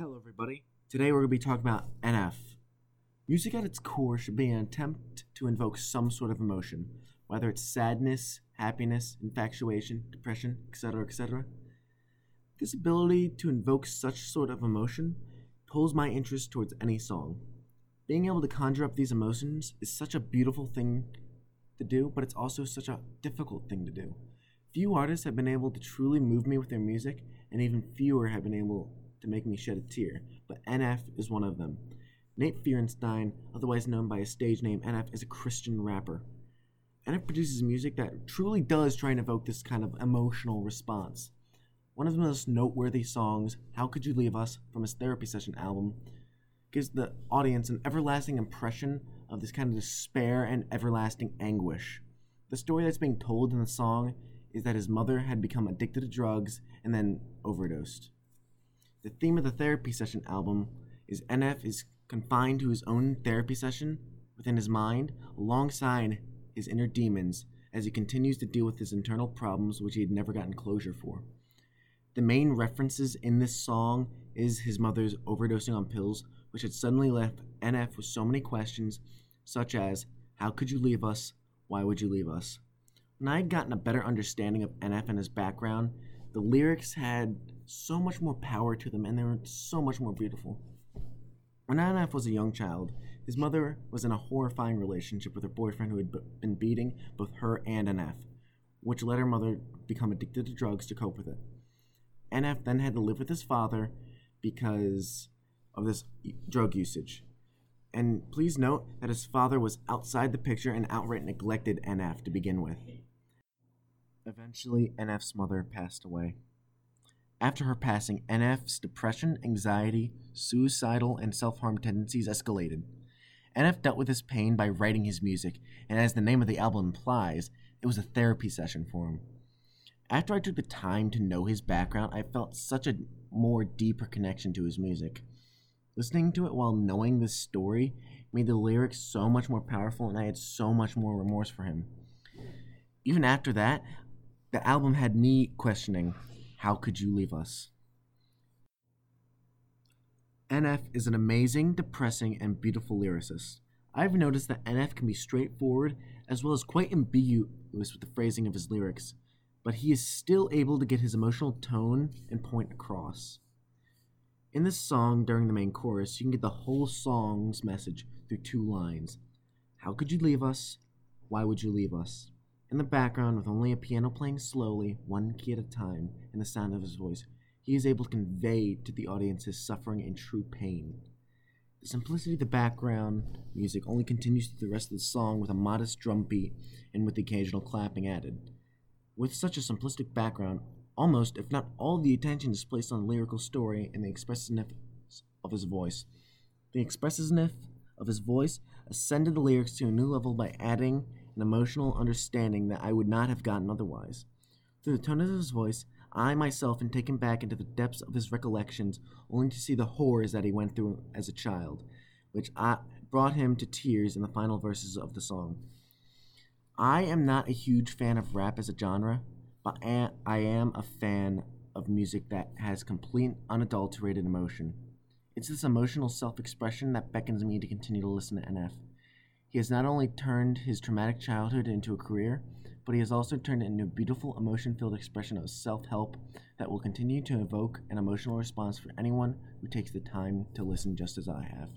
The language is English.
Hello, everybody. Today we're going to be talking about NF. Music at its core should be an attempt to invoke some sort of emotion, whether it's sadness, happiness, infatuation, depression, etc., etc. This ability to invoke such sort of emotion pulls my interest towards any song. Being able to conjure up these emotions is such a beautiful thing to do, but it's also such a difficult thing to do. Few artists have been able to truly move me with their music, and even fewer have been able to make me shed a tear, but NF is one of them. Nate Feuerstein, otherwise known by his stage name NF, is a Christian rapper. NF produces music that truly does try and evoke this kind of emotional response. One of the most noteworthy songs, How Could You Leave Us, from his therapy session album, gives the audience an everlasting impression of this kind of despair and everlasting anguish. The story that's being told in the song is that his mother had become addicted to drugs and then overdosed. The theme of the therapy session album is NF is confined to his own therapy session within his mind alongside his inner demons as he continues to deal with his internal problems which he had never gotten closure for. The main references in this song is his mother's overdosing on pills, which had suddenly left NF with so many questions, such as How could you leave us? Why would you leave us? When I had gotten a better understanding of NF and his background, the lyrics had so much more power to them and they were so much more beautiful. When NF was a young child, his mother was in a horrifying relationship with her boyfriend who had been beating both her and NF, which led her mother become addicted to drugs to cope with it. NF then had to live with his father because of this drug usage. And please note that his father was outside the picture and outright neglected NF to begin with. Eventually, NF's mother passed away. After her passing, NF's depression, anxiety, suicidal, and self harm tendencies escalated. NF dealt with his pain by writing his music, and as the name of the album implies, it was a therapy session for him. After I took the time to know his background, I felt such a more deeper connection to his music. Listening to it while knowing this story made the lyrics so much more powerful, and I had so much more remorse for him. Even after that, the album had me questioning how could you leave us? NF is an amazing, depressing, and beautiful lyricist. I've noticed that NF can be straightforward as well as quite ambiguous with the phrasing of his lyrics but he is still able to get his emotional tone and point across. In this song, during the main chorus, you can get the whole song's message through two lines How could you leave us? Why would you leave us? In the background, with only a piano playing slowly, one key at a time, and the sound of his voice, he is able to convey to the audience his suffering and true pain. The simplicity of the background music only continues through the rest of the song with a modest drum beat and with the occasional clapping added. With such a simplistic background, almost, if not all, the attention is placed on the lyrical story and the expressiveness of his voice. The expressiveness of his voice ascended the lyrics to a new level by adding an emotional understanding that I would not have gotten otherwise. Through the tone of his voice, I myself am taken back into the depths of his recollections, only to see the horrors that he went through as a child, which I brought him to tears in the final verses of the song. I am not a huge fan of rap as a genre, but I am a fan of music that has complete, unadulterated emotion. It's this emotional self expression that beckons me to continue to listen to NF. He has not only turned his traumatic childhood into a career, but he has also turned it into a beautiful, emotion filled expression of self help that will continue to evoke an emotional response for anyone who takes the time to listen just as I have.